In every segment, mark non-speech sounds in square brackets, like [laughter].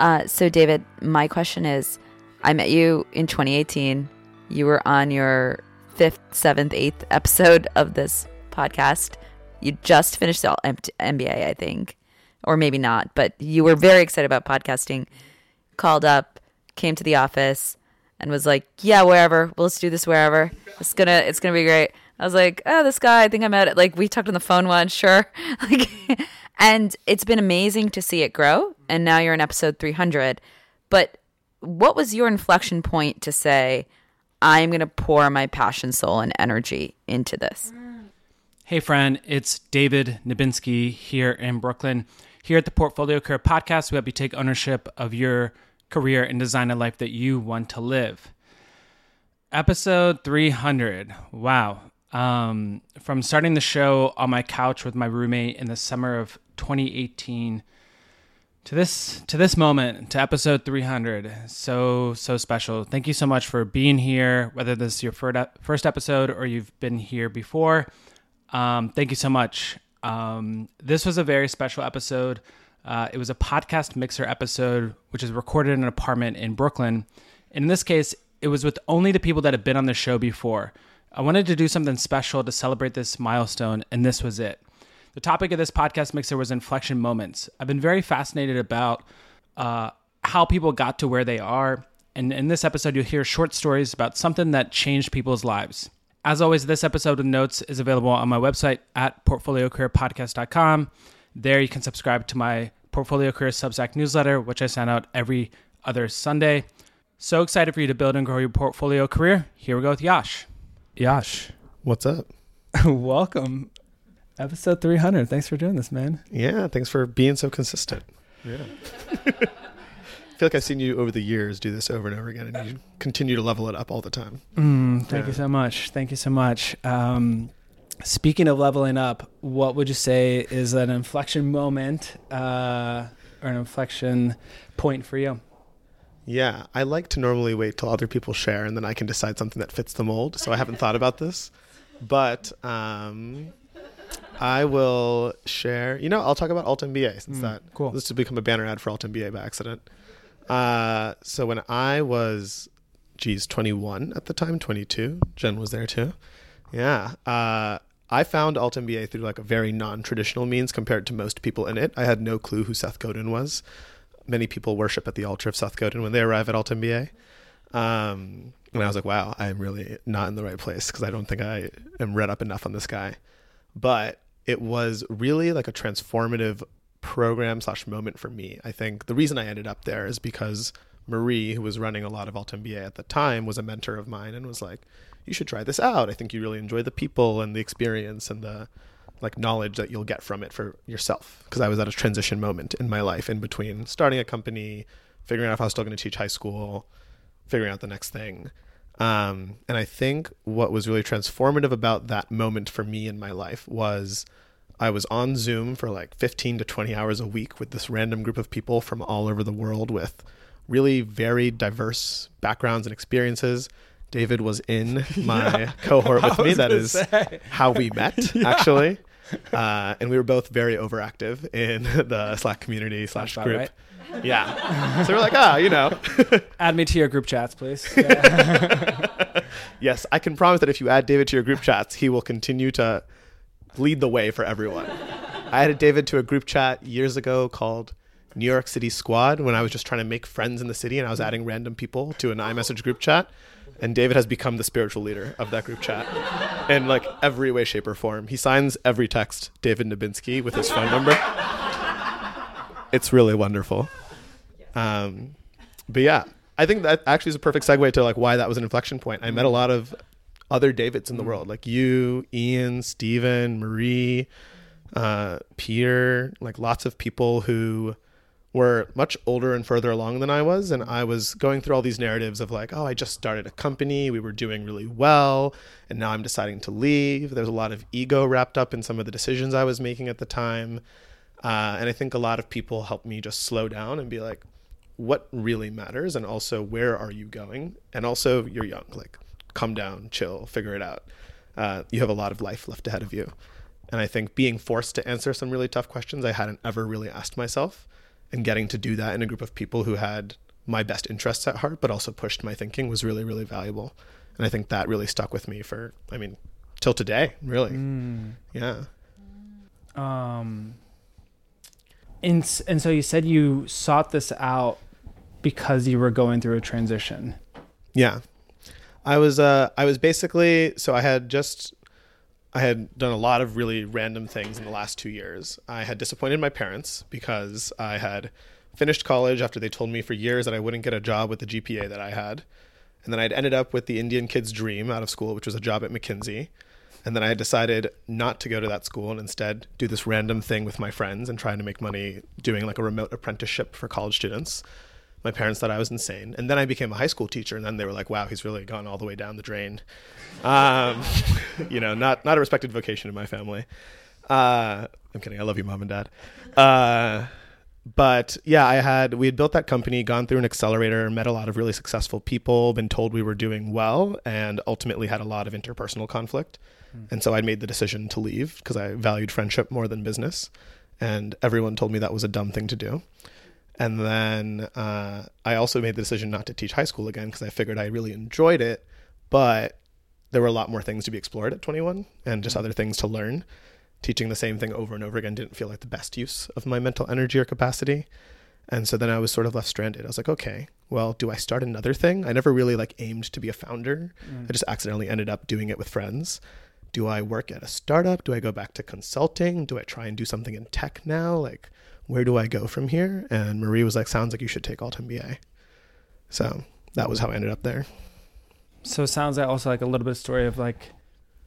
Uh, so, David, my question is I met you in 2018. You were on your fifth, seventh, eighth episode of this podcast. You just finished the MBA, I think, or maybe not, but you were very excited about podcasting. Called up, came to the office, and was like, "Yeah, wherever. Well, let's do this wherever. It's gonna, it's gonna be great." I was like, "Oh, this guy. I think I met it. Like, we talked on the phone once, sure." [laughs] Like, and it's been amazing to see it grow. And now you're in episode 300. But what was your inflection point to say, I'm going to pour my passion, soul, and energy into this? Hey, friend, it's David Nebinski here in Brooklyn. Here at the Portfolio Career Podcast, we help you take ownership of your career and design a life that you want to live. Episode 300. Wow. Um, from starting the show on my couch with my roommate in the summer of 2018 to this to this moment to episode 300 so so special. Thank you so much for being here whether this is your first episode or you've been here before. Um, thank you so much. Um, this was a very special episode. Uh, it was a podcast mixer episode which is recorded in an apartment in brooklyn. And in this case it was with only the people that have been on the show before i wanted to do something special to celebrate this milestone and this was it the topic of this podcast mixer was inflection moments. I've been very fascinated about uh, how people got to where they are. And in this episode, you'll hear short stories about something that changed people's lives. As always, this episode of notes is available on my website at portfoliocareerpodcast.com. There you can subscribe to my Portfolio Career Substack newsletter, which I send out every other Sunday. So excited for you to build and grow your portfolio career. Here we go with Yash. Yash. What's up? [laughs] Welcome episode 300. Thanks for doing this, man. Yeah, thanks for being so consistent. Yeah. [laughs] I feel like I've seen you over the years do this over and over again, and you continue to level it up all the time. Mm, thank yeah. you so much. Thank you so much. Um, speaking of leveling up, what would you say is an inflection moment uh, or an inflection point for you? Yeah, I like to normally wait till other people share and then I can decide something that fits the mold. So I haven't thought about this. But um, I will share. You know, I'll talk about Alt MBA since mm, that cool. This has become a banner ad for Alt MBA by accident. Uh, so when I was, geez, 21 at the time, 22. Jen was there too. Yeah. Uh, I found Alt MBA through like a very non-traditional means compared to most people in it. I had no clue who Seth Godin was. Many people worship at the altar of Seth Godin when they arrive at Alt MBA. Um, and I was like, wow, I'm really not in the right place because I don't think I am read up enough on this guy. But it was really like a transformative program slash moment for me. I think the reason I ended up there is because Marie, who was running a lot of Alt MBA at the time, was a mentor of mine and was like, "You should try this out. I think you really enjoy the people and the experience and the like knowledge that you'll get from it for yourself." Because I was at a transition moment in my life in between starting a company, figuring out if I was still going to teach high school, figuring out the next thing. Um, and I think what was really transformative about that moment for me in my life was I was on Zoom for like 15 to 20 hours a week with this random group of people from all over the world with really very diverse backgrounds and experiences. David was in [laughs] my yeah, cohort with [laughs] me. That is say. how we met, [laughs] yeah. actually. [laughs] Uh, and we were both very overactive in [laughs] the Slack community slash group. Right. Yeah. so we're like, ah, you know. [laughs] add me to your group chats, please. Yeah. yes, I can promise that if you add David to your group chats, he will continue to lead the way for everyone. I added David to a group chat years ago called New York City Squad when I was just trying to make friends in the city and I was adding random people to an iMessage group chat. And David has become the spiritual leader of that group chat in like every way, shape, or form. He signs every text David Nebinski with his phone number. It's really wonderful. Um, but yeah, I think that actually is a perfect segue to like why that was an inflection point. I met a lot of other Davids in the world, like you, Ian, Stephen, Marie, uh, Peter, like lots of people who were much older and further along than I was. And I was going through all these narratives of like, oh, I just started a company, we were doing really well, and now I'm deciding to leave. There's a lot of ego wrapped up in some of the decisions I was making at the time. Uh, and I think a lot of people helped me just slow down and be like, what really matters? And also, where are you going? And also, you're young. Like, come down, chill, figure it out. Uh, you have a lot of life left ahead of you. And I think being forced to answer some really tough questions I hadn't ever really asked myself and getting to do that in a group of people who had my best interests at heart, but also pushed my thinking was really, really valuable. And I think that really stuck with me for, I mean, till today, really. Mm. Yeah. Um, and, and so you said you sought this out because you were going through a transition. Yeah. I was uh I was basically so I had just I had done a lot of really random things in the last 2 years. I had disappointed my parents because I had finished college after they told me for years that I wouldn't get a job with the GPA that I had. And then I'd ended up with the Indian kid's dream out of school, which was a job at McKinsey. And then I had decided not to go to that school and instead do this random thing with my friends and trying to make money doing like a remote apprenticeship for college students. My parents thought I was insane. And then I became a high school teacher, and then they were like, wow, he's really gone all the way down the drain. Um, [laughs] you know, not, not a respected vocation in my family. Uh, I'm kidding. I love you, mom and dad. Uh, but yeah, I had we had built that company, gone through an accelerator, met a lot of really successful people, been told we were doing well, and ultimately had a lot of interpersonal conflict. And so I made the decision to leave because I valued friendship more than business, and everyone told me that was a dumb thing to do. And then uh, I also made the decision not to teach high school again because I figured I really enjoyed it, but there were a lot more things to be explored at 21 and just other things to learn teaching the same thing over and over again didn't feel like the best use of my mental energy or capacity. And so then I was sort of left stranded. I was like, okay, well, do I start another thing? I never really like aimed to be a founder. I just accidentally ended up doing it with friends. Do I work at a startup? Do I go back to consulting? Do I try and do something in tech now? Like, where do I go from here? And Marie was like, sounds like you should take Alt MBA. So that was how I ended up there. So it sounds like also like a little bit of story of like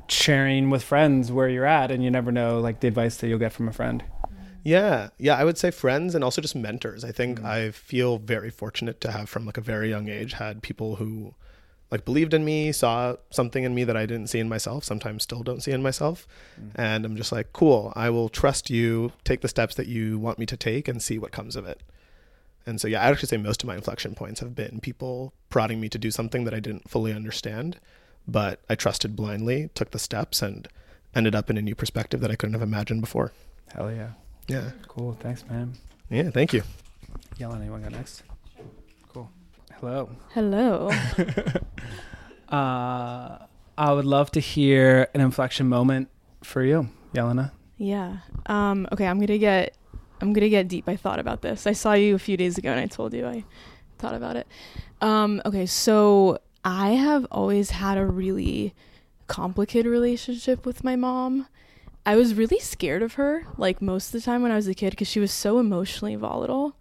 sharing with friends where you're at, and you never know like the advice that you'll get from a friend. Yeah, yeah, I would say friends and also just mentors. I think Mhm. I feel very fortunate to have from like a very young age had people who like believed in me, saw something in me that I didn't see in myself, sometimes still don't see in myself. Mm. And I'm just like, cool, I will trust you, take the steps that you want me to take and see what comes of it. And so yeah, I'd actually say most of my inflection points have been people prodding me to do something that I didn't fully understand, but I trusted blindly, took the steps and ended up in a new perspective that I couldn't have imagined before. Hell yeah, Yeah. cool. Thanks, man. Yeah, thank you. Yelena, anyone got next? Hello. Hello. [laughs] Uh, I would love to hear an inflection moment for you, Yelena. yeah. Um, okay, I'm gonna get I'm gonna get deep. I thought about this. I saw you a few days ago and I told you I thought about it. Um, okay, so I have always had a really complicated relationship with my mom. I was really scared of her, like most of the time when I was a kid, because she was so emotionally volatile.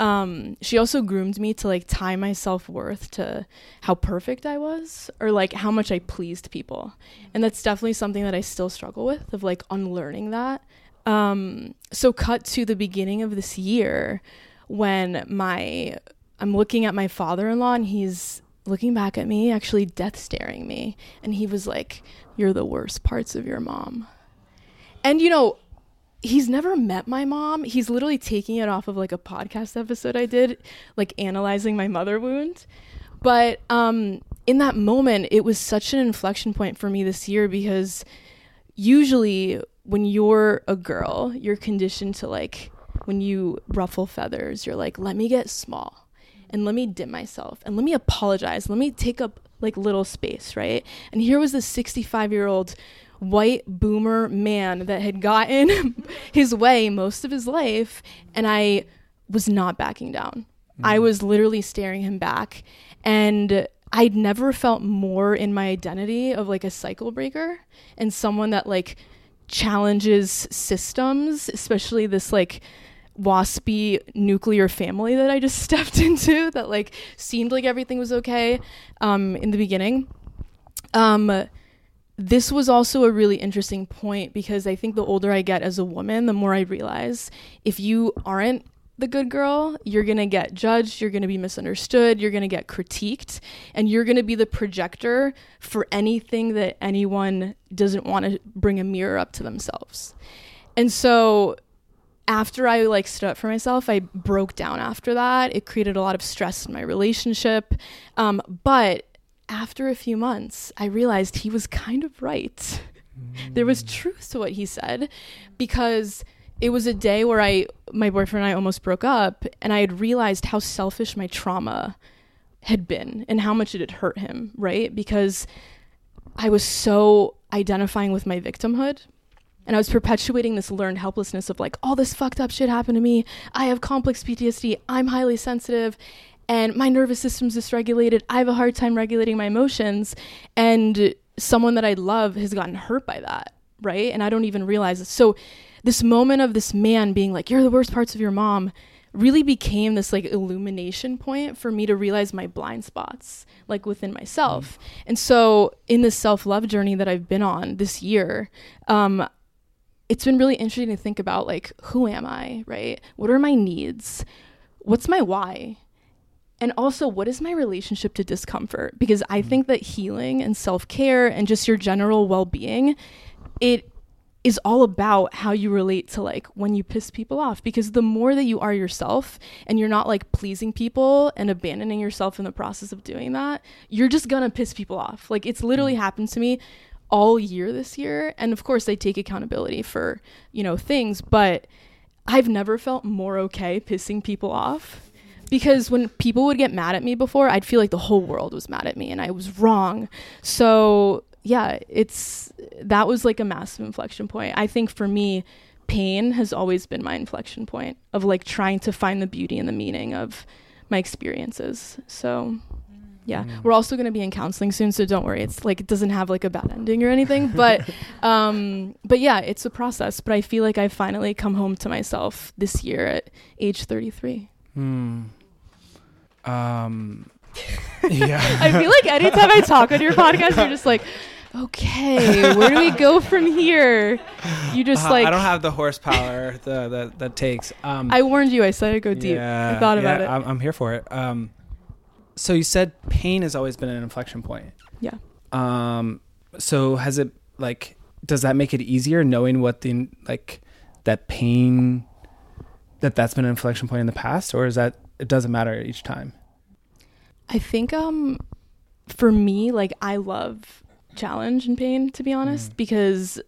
Um, she also groomed me to like tie my self worth to how perfect I was or like how much I pleased people. And that's definitely something that I still struggle with of like unlearning that. Um, so cut to the beginning of this year when my I'm looking at my father-in-law and he's looking back at me, actually death staring me, and he was like, "You're the worst parts of your mom." And you know, he's never met my mom. He's literally taking it off of like a podcast episode I did, like analyzing my mother wound. But um, in that moment, it was such an inflection point for me this year because usually when you're a girl, you're conditioned to like, when you ruffle feathers, you're like, let me get small and let me dim myself and let me apologize. Let me take up like little space, right? And here was this 65 year old white boomer man that had gotten [laughs] his way most of his life and I was not backing down. I was literally staring him back and I'd never felt more in my identity of like a cycle breaker and someone that like challenges systems, especially this like waspy nuclear family that I just [laughs] stepped into that like seemed like everything was okay um in the beginning. Um this was also a really interesting point because I think the older I get as a woman, the more I realize if you aren't the good girl, you're going to get judged, you're going to be misunderstood, you're going to get critiqued, and you're going to be the projector for anything that anyone doesn't want to bring a mirror up to themselves. And so after I like stood up for myself, I broke down after that. It created a lot of stress in my relationship. Um, but after a few months, I realized he was kind of right. [laughs] there was mm. truth to what he said because it was a day where I my boyfriend and I almost broke up and I had realized how selfish my trauma had been and how much it had hurt him, right? Because I was so identifying with my victimhood and I was perpetuating this learned helplessness of like all this fucked up shit happened to me. I have complex PTSD. I'm highly sensitive and my nervous system's dysregulated. I have a hard time regulating my emotions and someone that I love has gotten hurt by that, right? And I don't even realize it. So this moment of this man being like, You're the worst parts of your mom really became this like illumination point for me to realize my blind spots like within myself. Mm. And so in this self-love journey that I've been on this year, um it's been really interesting to think about like who am I, right? What are my needs? What's my why? And also, what is my relationship to discomfort? Because I mm. think that healing and self care and just your general well being, it is all about how you relate to like when you piss people off because the more that you are yourself and you're not like pleasing people and abandoning yourself in the process of doing that you're just gonna piss people off like it's literally mm. happened to me all year this year and of course I take accountability for you know things but I've never felt more okay pissing people off because when people would get mad at me before I'd feel like the whole world was mad at me and I was wrong so yeah, it's that was like a massive inflection point. I think for me, pain has always been my inflection point of like trying to find the beauty and the meaning of my experiences. So yeah mm. we're also going to be in counseling soon so don't worry it's like it doesn't have like a bad ending or anything [laughs] but um but yeah it's a process but i feel like i've finally come home to myself this year at age 33 hmm. Um [laughs] yeah i feel like anytime i talk on your podcast you're just like okay, where do we go from here? You just uh, like I don't have the horsepower the, that that takes. Um, I warned you. I said I'd go deep. Yeah, I thought about yeah, it. I'm, I'm, here for it. Um, so you said pain has always been an inflection point. Yeah. Um. So has it like does that make it easier knowing what the like that pain that that's been an inflection point in the past, or is that it doesn't matter each time? I think um for me like I love challenge and pain, to be honest, mm. because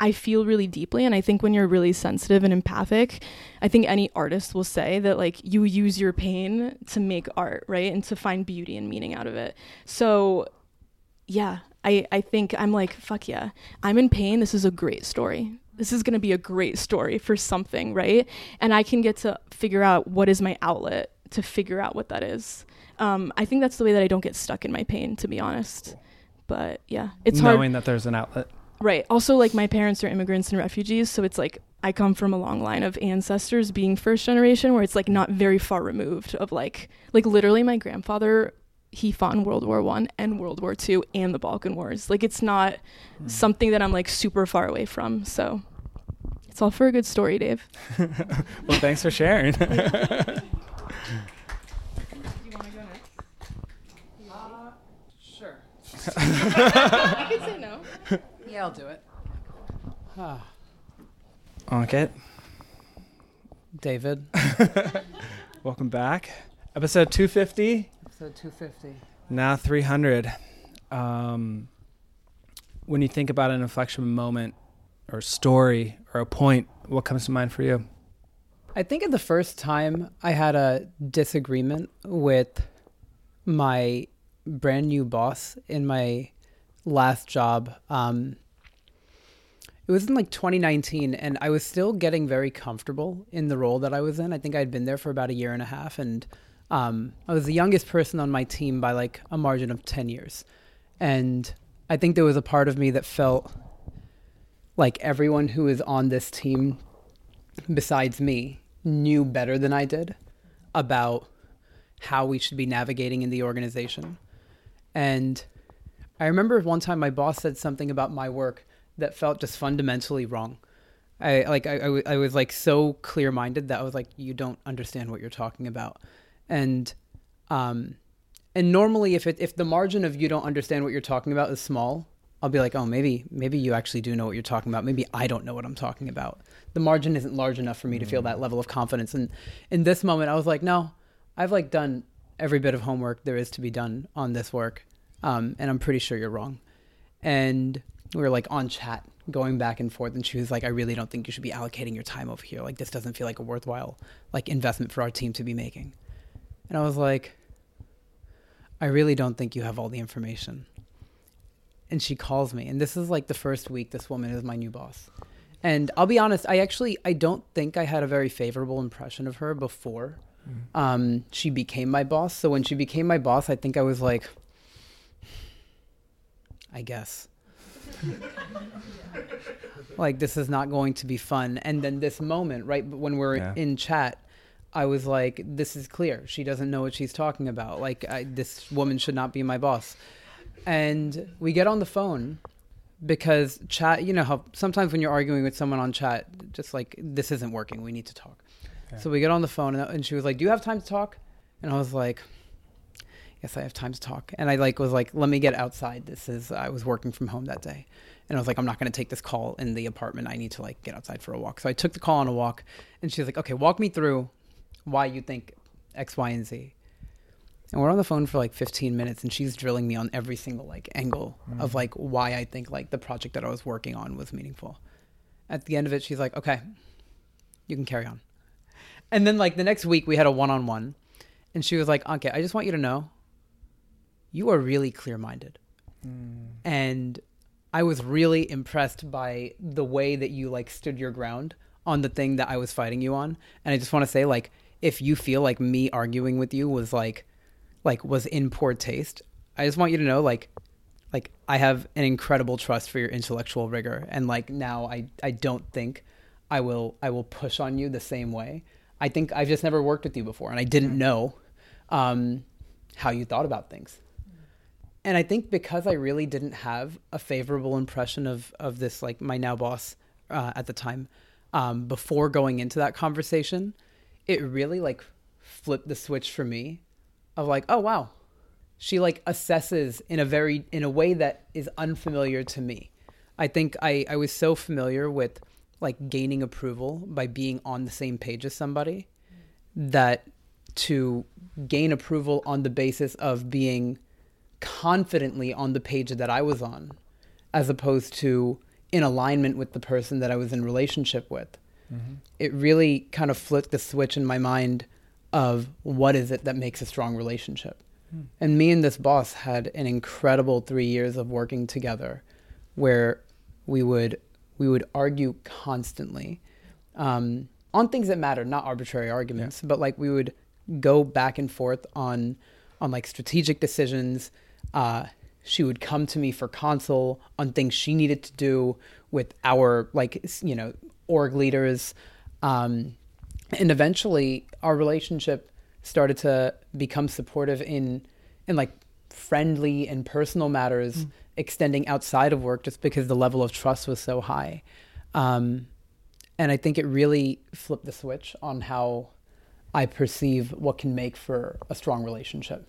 I feel really deeply. And I think when you're really sensitive and empathic, I think any artist will say that like you use your pain to make art, right? And to find beauty and meaning out of it. So yeah, I, I think I'm like, fuck yeah. I'm in pain. This is a great story. This is going to be a great story for something, right? And I can get to figure out what is my outlet to figure out what that is. Um, I think that's the way that I don't get stuck in my pain, to be honest. But yeah, it's knowing hard. that there's an outlet. Right. Also, like my parents are immigrants and refugees, so it's like I come from a long line of ancestors being first generation, where it's like not very far removed of like like literally my grandfather he fought in World War One and World War Two and the Balkan Wars. Like it's not mm. something that I'm like super far away from. So it's all for a good story, Dave. [laughs] well, thanks for sharing. [laughs] [laughs] you can say no. Yeah, I'll do it. Okay. David. [laughs] Welcome back. Episode 250. Episode 250. Now 300. Um, when you think about an inflection moment or story or a point, what comes to mind for you? I think at the first time I had a disagreement with my brand new boss in my last job. Um, it was in like 2019, and I was still getting very comfortable in the role that I was in. I think I'd been there for about a year and a half, and um, I was the youngest person on my team by like a margin of 10 years. And I think there was a part of me that felt like everyone who is on this team, besides me, knew better than I did about how we should be navigating in the organization. And I remember one time my boss said something about my work that felt just fundamentally wrong. I like I, I, I was like so clear minded that I was like you don't understand what you're talking about, and um, and normally if it if the margin of you don't understand what you're talking about is small, I'll be like oh maybe maybe you actually do know what you're talking about. Maybe I don't know what I'm talking about. The margin isn't large enough for me to feel that level of confidence. And in this moment, I was like no, I've like done every bit of homework there is to be done on this work, um, and I'm pretty sure you're wrong. And we were like on chat going back and forth and she was like i really don't think you should be allocating your time over here. Like this doesn't feel like a worthwhile like investment for our team to be making. And i was like i really don't think you have all the information. And she calls me and this is like the first week this woman is my new boss. And i'll be honest i actually i don't think i had a very favorable impression of her before um, she became my boss. So when she became my boss i think i was like i guess. [laughs] Like this is not going to be fun. And then this moment right when we're Yeah. in chat i was like this is clear. She doesn't know what she's talking about. Like I, this woman should not be my boss. And we get on the phone because chat you know how sometimes when you're arguing with someone on chat just like this isn't working. We need to talk so we get on the phone and, uh, and she was like do you have time to talk? And i was like yes i have time to talk. And i like was like let me get outside. This is i was working from home that day. And i was like i'm not going to take this call in the apartment. I need to like get outside for a walk. So i took the call on a walk and she was like okay walk me through why you think x y and z. And we're on the phone for like 15 minutes and she's drilling me on every single like angle of mm. like why i think like the project that i was working on was meaningful. At the end of it she's like okay you can carry on and then like the next week we had a one-on-one and she was like okay i just want you to know you are really clear-minded. Hmm. And i was really impressed by the way that you like stood your ground on the thing that i was fighting you on. And i just want to say like if you feel like me arguing with you was like like was in poor taste i just want you to know like like i have an incredible trust for your intellectual rigor. And like now i i don't think i will i will push on you the same way i think i've just never worked with you before and i didn't know um how you thought about things. And i think because i really didn't have a favorable impression of of this like my now boss uh, at the time um before going into that conversation it really like flipped the switch for me of like oh wow. She like assesses in a very in a way that is unfamiliar to me. I think i i was so familiar with like gaining approval by being on the same page as somebody that to gain approval on the basis of being confidently on the page that i was on as opposed to in alignment with the person that i was in relationship with. Mm-hmm. It really kind of flipped the switch in my mind of what is it that makes a strong relationship. Hmm. And me and this boss had an incredible 3 years of working together where we would we would argue constantly um, on things that matter, not arbitrary arguments, but like we would go back and forth on on like strategic decisions. Uh, she would come to me for counsel on things she needed to do with our like you know org leaders, um, and eventually our relationship started to become supportive in in like friendly and personal matters extending outside of work just because the level of trust was so high um, and i think it really flipped the switch on how i perceive what can make for a strong relationship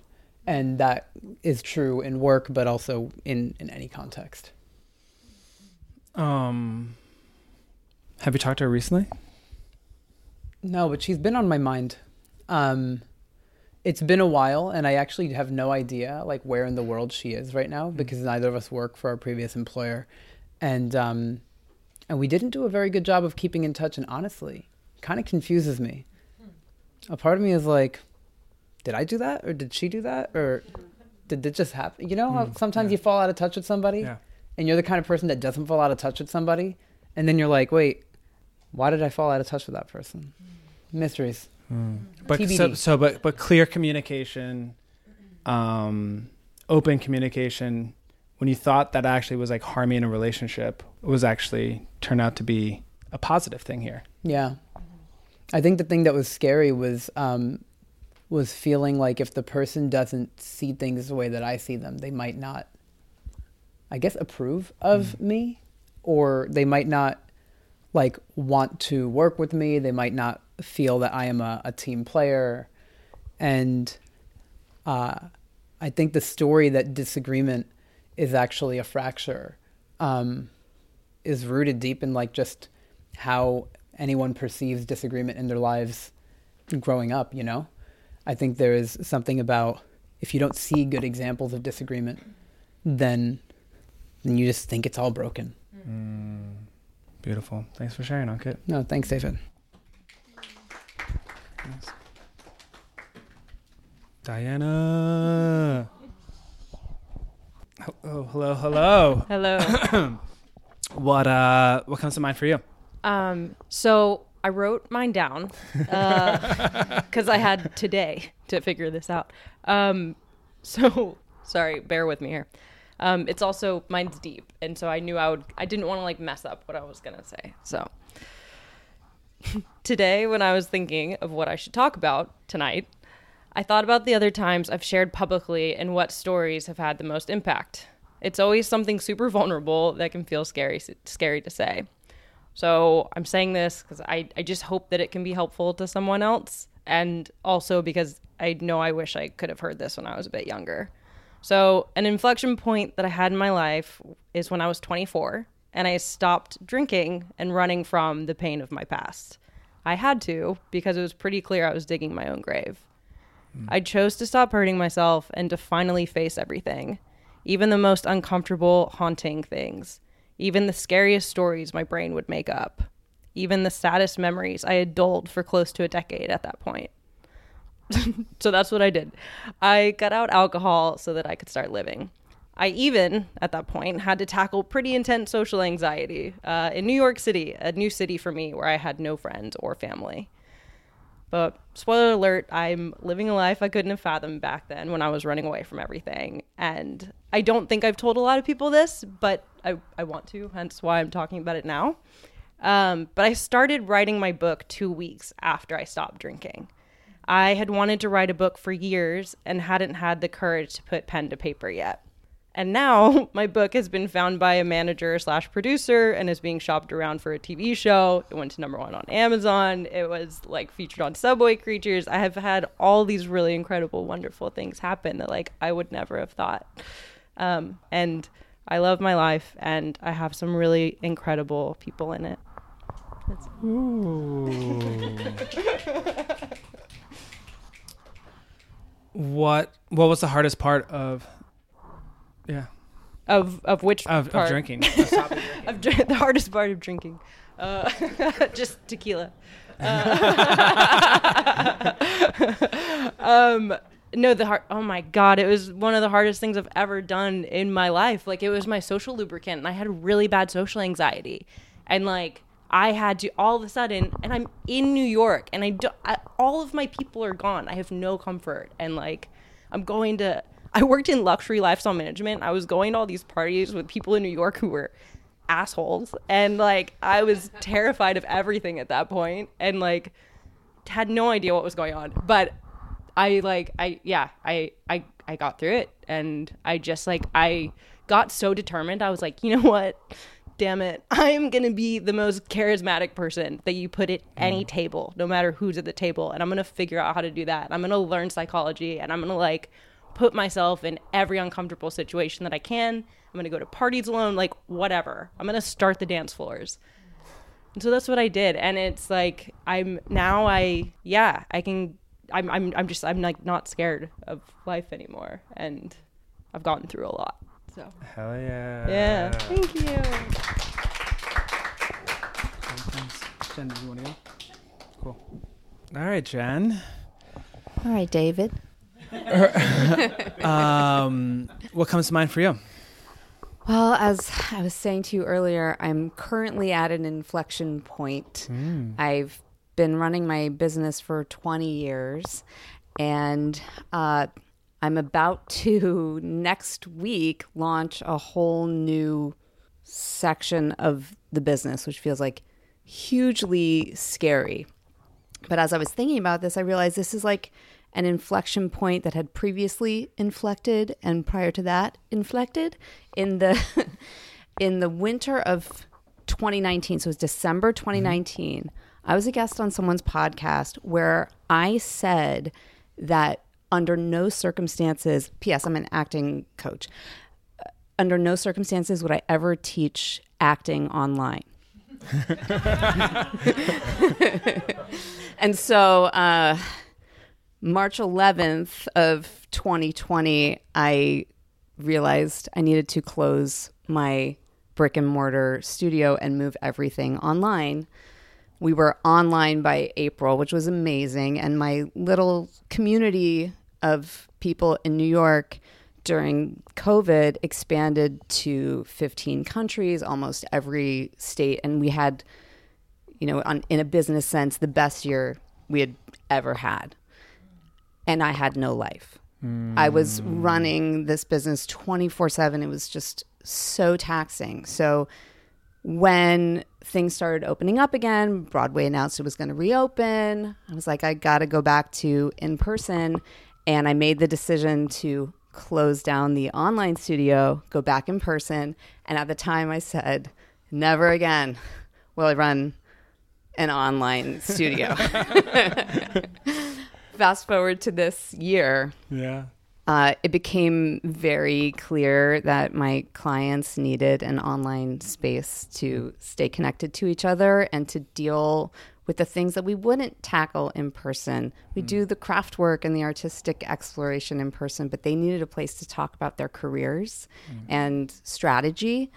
and that is true in work but also in in any context Um, have you talked to her recently? No, but she's been on my mind. Um, it's been a while, and I actually have no idea like where in the world she is right now because neither of us work for our previous employer, and um, and we didn't do a very good job of keeping in touch. And honestly, kind of confuses me. A part of me is like, did I do that, or did she do that, or did it just happen? You know, how Mm, sometimes yeah. you fall out of touch with somebody, Yeah. and you're the kind of person that doesn't fall out of touch with somebody, and then you're like, wait, why did I fall out of touch with that person? Mysteries. But so, so but but clear communication, um, open communication. When you thought that actually was like harming a relationship, it was actually turned out to be a positive thing here. Yeah. I think the thing that was scary was um, was feeling like if the person doesn't see things the way that I see them, they might not, I guess, approve of me, or they might not like want to work with me. They might not feel that I am a, a team player, and uh, I think the story that disagreement is actually a fracture um, is rooted deep in like just how anyone perceives disagreement in their lives growing up, you know? I think there is something about if you don't see good examples of disagreement, then then you just think it's all broken. Beautiful. Thanks for sharing, Ankit. No, thanks, David. Thanks. Diana. Oh, hello, hello. Hello. [coughs] What uh what comes to mind for you? um, so I wrote mine down [laughs] because I had today to figure this out. Um, so [laughs] sorry, bear with me here. Um, it's also mine's deep, and so I knew I would. I didn't want to like mess up what I was gonna say. So [laughs] today, when I was thinking of what I should talk about tonight, I thought about the other times I've shared publicly and what stories have had the most impact. It's always something super vulnerable that can feel scary, scary to say. So I'm saying this because I, I just hope that it can be helpful to someone else. And also because I know I wish I could have heard this when I was a bit younger. So, an inflection point that I had in my life is when I was 24 and I stopped drinking and running from the pain of my past. I had to because it was pretty clear I was digging my own grave. Hmm. I chose to stop hurting myself and to finally face everything, even the most uncomfortable, haunting things, even the scariest stories my brain would make up, even the saddest memories I had dulled for close to a decade at that point. [laughs] so that's what I did. I cut out alcohol so that I could start living. I even, at that point, had to tackle pretty intense social anxiety uh, in New York City, a new city for me where I had no friends or family. But spoiler alert, I'm living a life I couldn't have fathomed back then when I was running away from everything. And I don't think I've told a lot of people this, but I, I want to, hence why I'm talking about it now. Um, but I started writing my book two weeks after I stopped drinking. I had wanted to write a book for years and hadn't had the courage to put pen to paper yet. And now [laughs] my book has been found by a manager slash producer and is being shopped around for a TV show. It went to number one on Amazon. It was like featured on Subway Creatures. I have had all these really incredible, wonderful things happen that like I would never have thought. Um, and I love my life and I have some really incredible people in it. That's- Ooh. [laughs] What what was the hardest part of yeah. Of of which of, of part? drinking? [laughs] Of stopping drinking. of dr- the hardest part of drinking. Uh, [laughs] just tequila. Uh, [laughs] um no the hard oh my god it was one of the hardest things i've ever done in my life. Like it was my social lubricant and i had really bad social anxiety. And like i had to all of a sudden and i'm in new york and i, do, I all of my people are gone. I have no comfort. And like i'm going to i worked in luxury lifestyle management. I was going to all these parties with people in new york who were assholes. And like i was terrified of everything at that point and like had no idea what was going on. But i like i yeah i i i got through it. And i just like i got so determined. I was like you know what? Damn it. I am gonna be the most charismatic person that you put at any mm. table no matter who's at the table. And i'm gonna figure out how to do that. I'm gonna learn psychology. And i'm gonna like put myself in every uncomfortable situation that i can i'm gonna go to parties alone like whatever i'm gonna start the dance floors and so that's what I did. And it's like I'm now I yeah, I can I'm I'm I'm just I'm like not scared of life anymore and I've gotten through a lot. So Hell yeah. yeah. Thank you. Jen, do you want to go? Cool. All right, Jen. All right, David. [laughs] Um, what comes to mind for you? Well, as I was saying to you earlier, I'm currently at an inflection point. I've been running my business for 20 years, and uh, I'm about to next week launch a whole new section of the business, which feels like hugely scary. But as I was thinking about this, I realized this is like an inflection point that had previously inflected and prior to that inflected in the [laughs] in the winter of 2019. So it was December 2019. I was a guest on someone's podcast where I said that under no circumstances, P.S. I'm an acting coach. Under no circumstances would I ever teach acting online. [laughs] [laughs] and so uh, March 11th of 2020, I realized I needed to close my brick and mortar studio and move everything online. We were online by April, which was amazing. And my little community of people in New York during COVID expanded to 15 countries, almost every state. And we had, you know, on, in a business sense, the best year we had ever had. And I had no life. I was hmm. running this business 24 7. It was just so taxing. So when things started opening up again, Broadway announced it was going to reopen. I was like, I got to go back to in person. And I made the decision to close down the online studio, go back in person. And at the time, I said, never again will I run an online [laughs] studio. [laughs] Fast forward to this year, Yeah. uh, it became very clear that my clients needed an online space to stay connected to each other and to deal with the things that we wouldn't tackle in person. We do the craft work and the artistic exploration in person, but they needed a place to talk about their careers and strategy.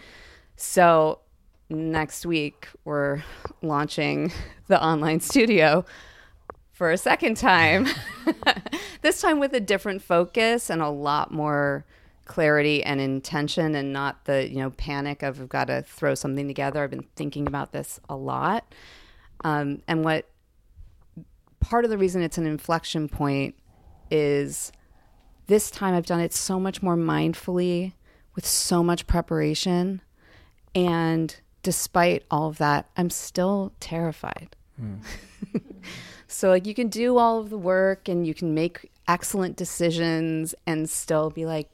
So next week, we're [laughs] launching [laughs] the online studio for a second time. [laughs] this time with a different focus and a lot more clarity and intention and not the, you know, panic of I've got to throw something together. I've been thinking about this a lot. Um, and what part of the reason it's an inflection point is this time I've done it so much more mindfully with so much preparation. And despite all of that, I'm still terrified. [laughs] so like you can do all of the work and you can make excellent decisions and still be like,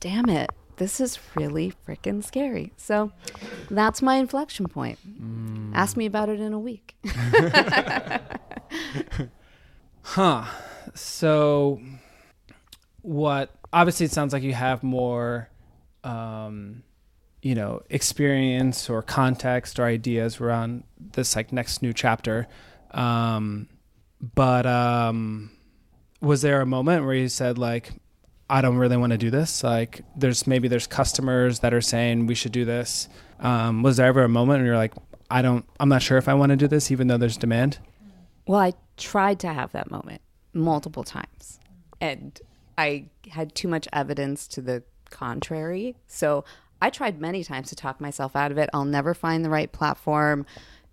damn it, this is really freaking scary. So that's my inflection point. Ask me about it in a week. [laughs] [laughs] Huh. So, what? Obviously, it sounds like you have more, um, you know, experience or context or ideas around this like next new chapter. Um, but um, was there a moment where you said like, I don't really want to do this? Like, there's maybe there's customers that are saying we should do this. Um, was there ever a moment where you're like, I don't, I'm not sure if I want to do this, even though there's demand? Well, I tried to have that moment multiple times, and I had too much evidence to the contrary. So I tried many times to talk myself out of it. I'll never find the right platform.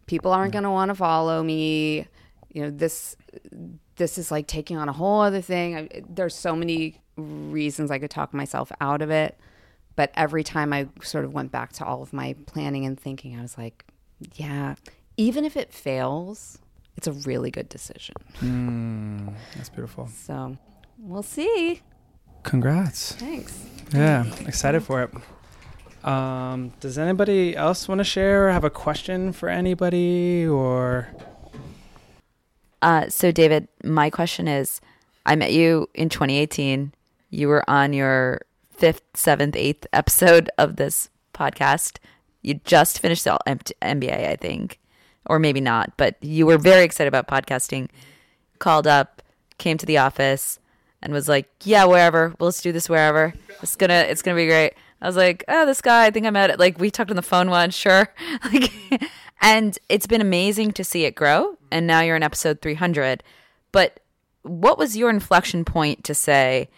People aren't going to want to follow me. You know, this this is like taking on a whole other thing. I, there's so many reasons I could talk myself out of it, but every time I sort of went back to all of my planning and thinking, I was like, yeah, even if it fails, it's a really good decision. Mm, that's beautiful. So we'll see. Congrats. Thanks. Yeah, excited for it. Um, does anybody else want to share or have a question for anybody or Uh, so, David, my question is I met you in 2018. You were on your fifth, seventh, eighth episode of this podcast. You just finished the MBA, I think, or maybe not, but you were very excited about podcasting. Called up, came to the office, and was like, "Yeah, wherever. Well, let's do this wherever. It's gonna, it's gonna be great." I was like, "Oh, this guy. I think I met it. Like, we talked on the phone once, sure." [laughs] Like, and it's been amazing to see it grow. And now you're in episode 300. But what was your inflection point to say,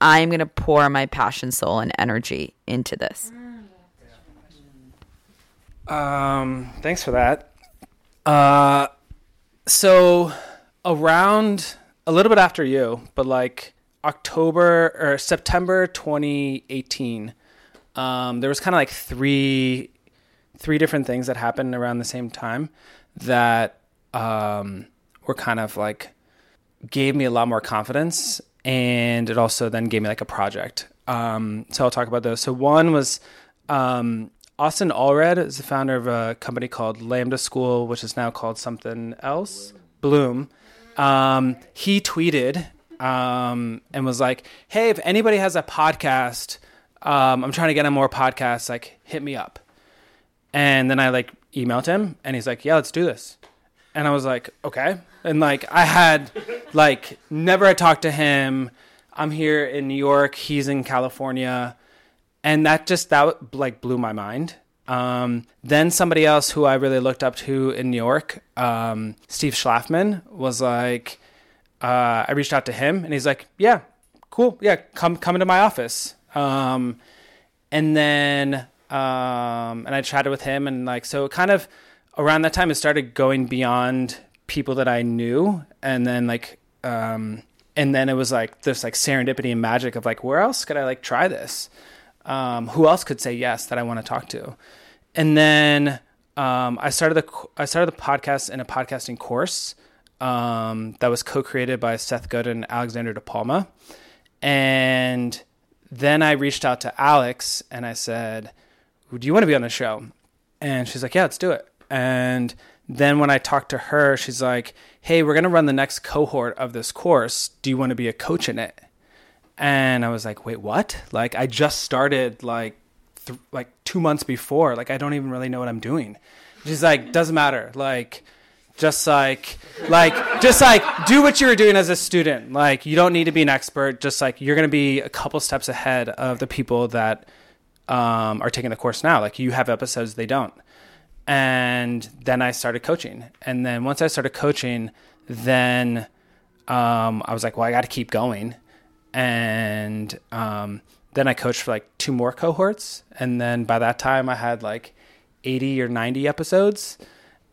"I'm gonna pour my passion, soul, and energy into this"? Um, thanks for that. Uh, so around a little bit after you, but like October or September 2018, um, there was kind of like three three different things that happened around the same time that um, were kind of like gave me a lot more confidence and it also then gave me like a project. Um, so i'll talk about those. So one was um, austin allred is the founder of a company called lambda school which is now called something else bloom. Um, he tweeted um, and was like hey if anybody has a podcast um, i'm trying to get on more podcasts like hit me up and then I like emailed him and he's like, yeah, let's do this. And I was like, okay. And like, I had like never talked to him. I'm here in New York. He's in California. And that just, that like blew my mind. Um, then somebody else who I really looked up to in New York, um, Steve Schlafman, was like, uh, I reached out to him and he's like, yeah, cool. Yeah, come, come into my office. Um, and then, um, and I chatted with him and like, so kind of around that time, it started going beyond people that I knew. And then like, um, and then it was like this like serendipity and magic of like, where else could I like try this? Um, who else could say yes that I want to talk to? And then, um, I started the, I started the podcast in a podcasting course um, that was co-created by Seth Godin and Alexander DiPalma. And then I reached out to Alex and I said, "Do you want to be on the show?" And she's like, "Yeah, let's do it." And then when I talked to her, she's like, "Hey, we're gonna run the next cohort of this course. Do you want to be a coach in it?" And I was like, "Wait, what?" Like I just started like like two months before. Like I don't even really know what I'm doing. She's like, "Doesn't matter." Like just like like just like do what you were doing as a student. Like you don't need to be an expert. Just like you're going to be a couple steps ahead of the people that um, are taking the course now. Like you have episodes they don't. And then i started coaching. And then once i started coaching then um, i was like well i got to keep going. And um, then i coached for like two more cohorts. And then by that time i had like 80 or 90 episodes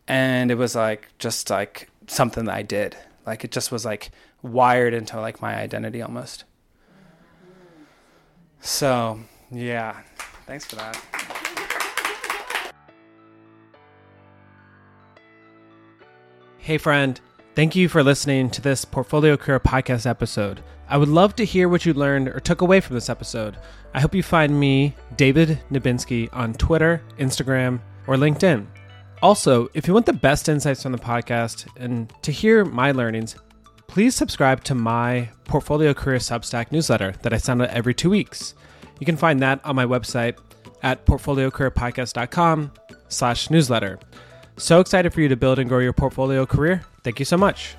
and it was like just like something that I did. Like it just was like wired into like my identity almost. So, yeah. Thanks for that. Hey friend, thank you for listening to this Portfolio Career podcast episode. I would love to hear what you learned or took away from this episode. I hope you find me, David Nebinski, on Twitter, Instagram, or LinkedIn. Also, if you want the best insights from the podcast and to hear my learnings, please subscribe to my Portfolio Career Substack newsletter that I send out every two weeks. You can find that on my website at portfoliocareerpodcast.com slash newsletter. So excited for you to build and grow your portfolio career. Thank you so much.